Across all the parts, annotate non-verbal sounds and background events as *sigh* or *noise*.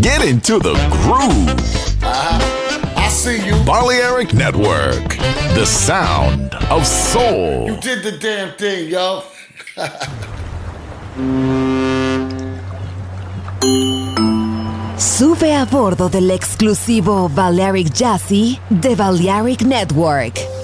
Get into the groove. Uh-huh. I see you. Balearic Network, the sound of soul. You did the damn thing, yo. *laughs* Sube a bordo del exclusivo Balearic Jazzy de Balearic Network.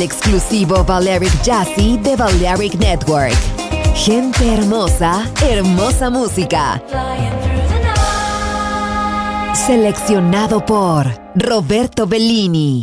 Del exclusivo Valeric Jazzy de Valeric Network. Gente hermosa, hermosa música. Seleccionado por Roberto Bellini.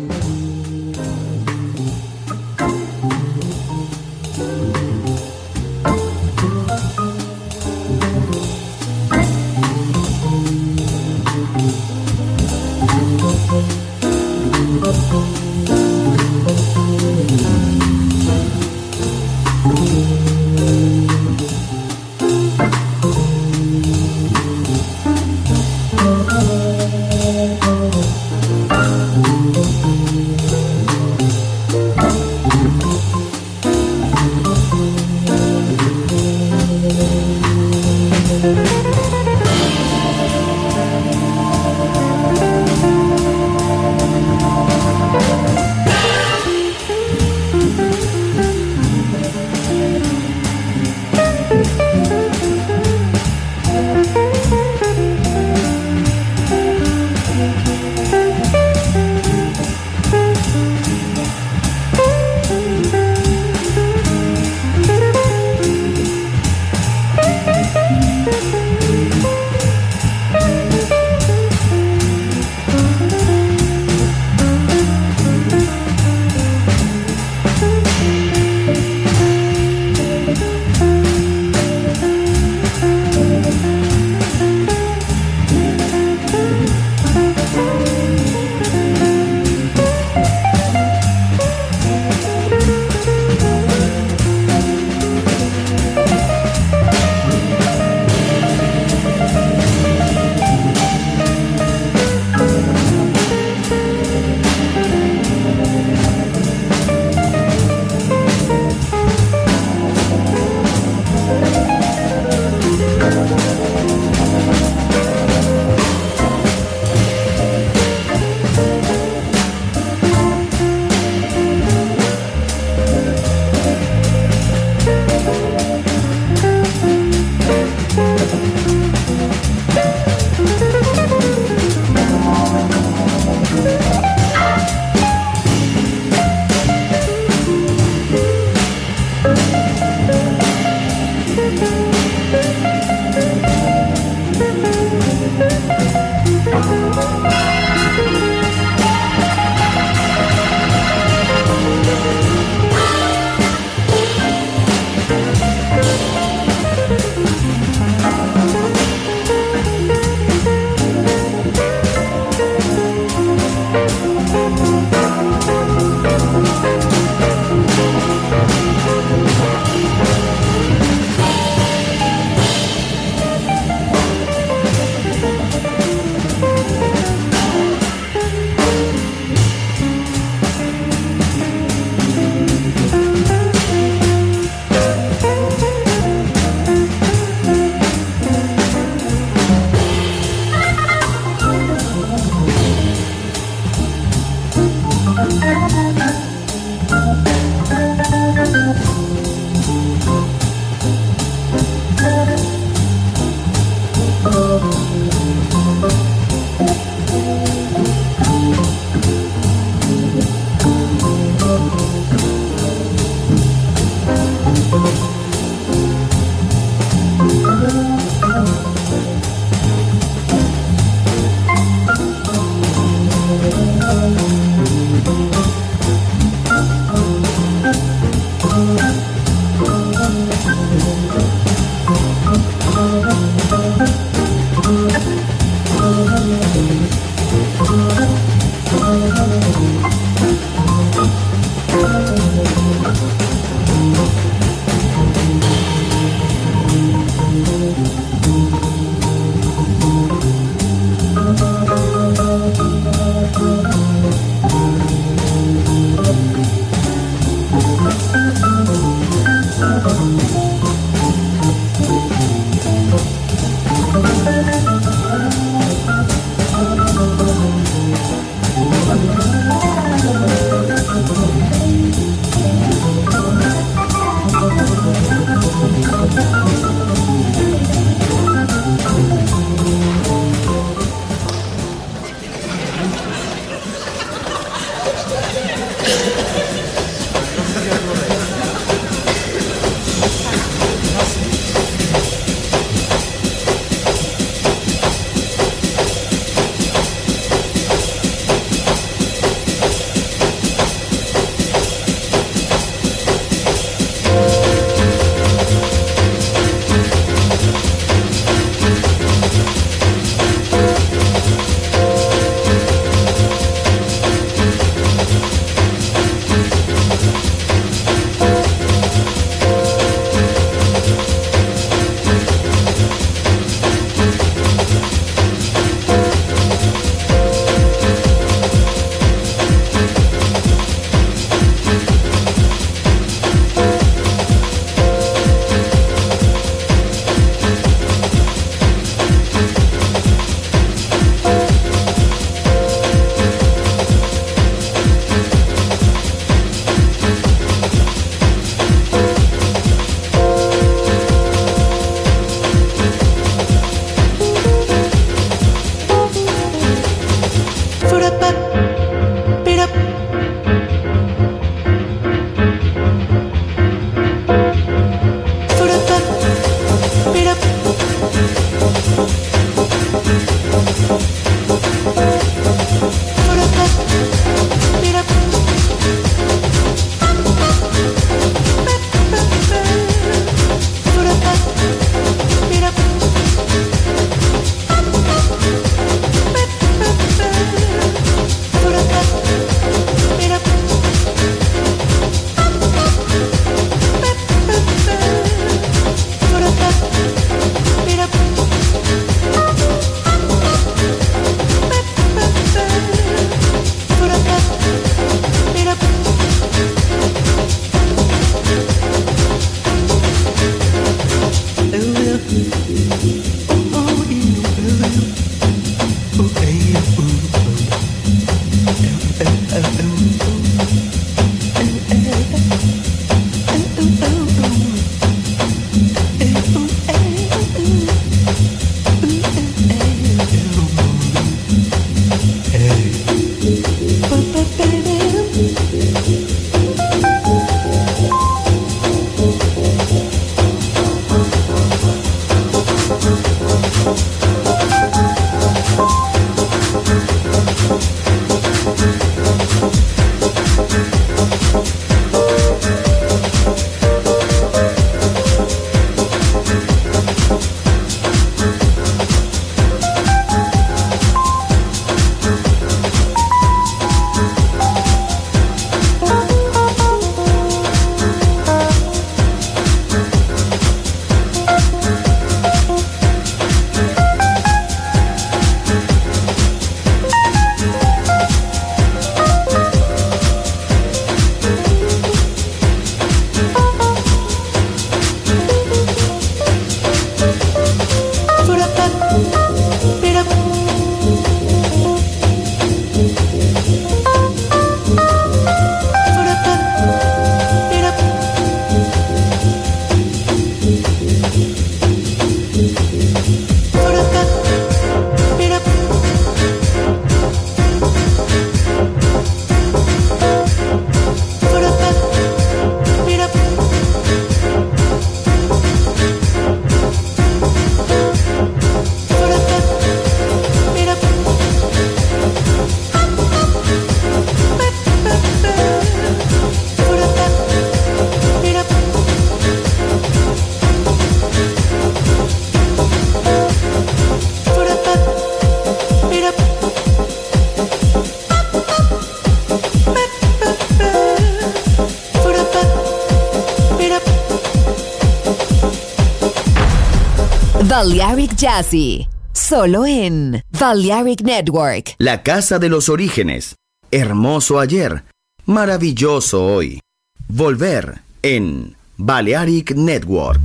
Jazzy, solo en Balearic Network. La casa de los orígenes, hermoso ayer, maravilloso hoy. Volver en Balearic Network.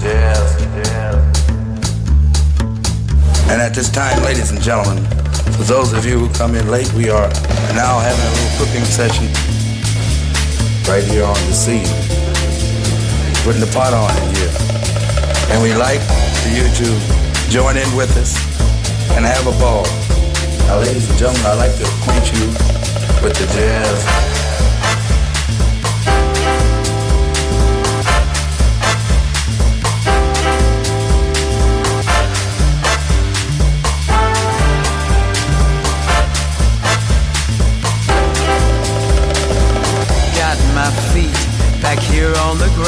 Yes, yes. And at this time, ladies and gentlemen, for those of you who come in late, we are now having a little cooking session right here on the scene. Putting the pot on here. And we like for you to join in with us and have a ball. Now, ladies and gentlemen, I'd like to acquaint you with the jazz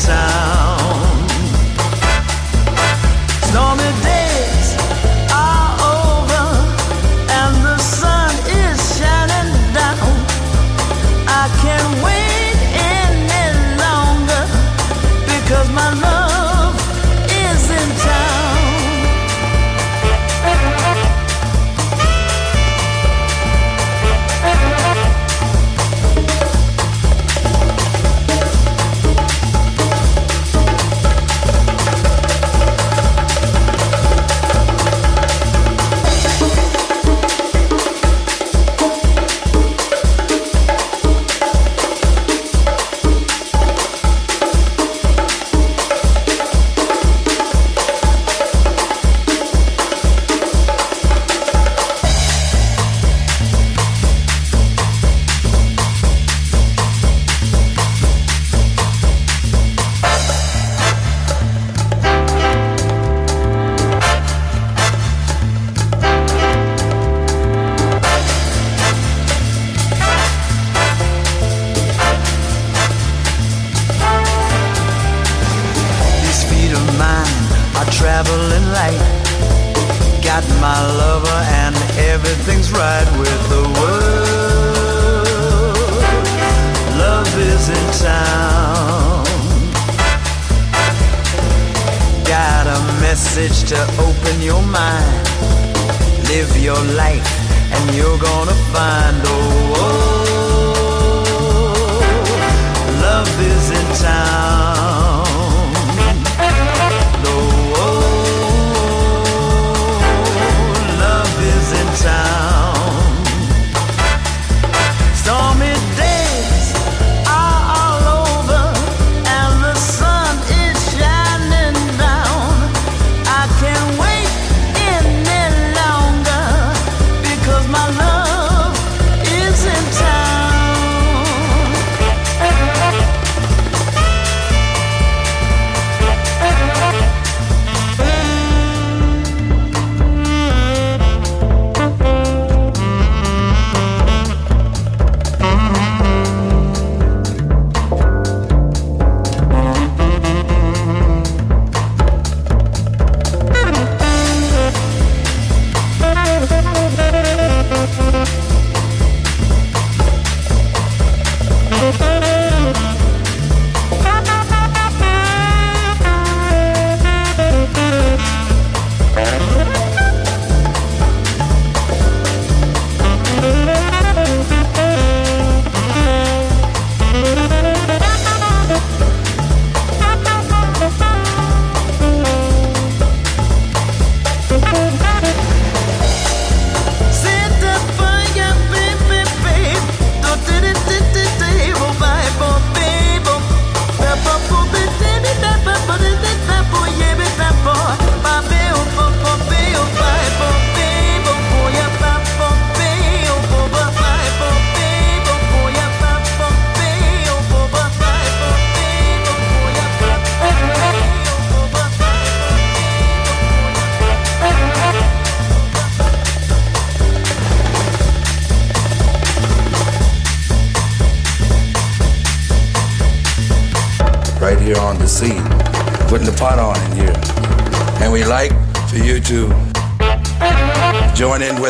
town.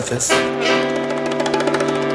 like this.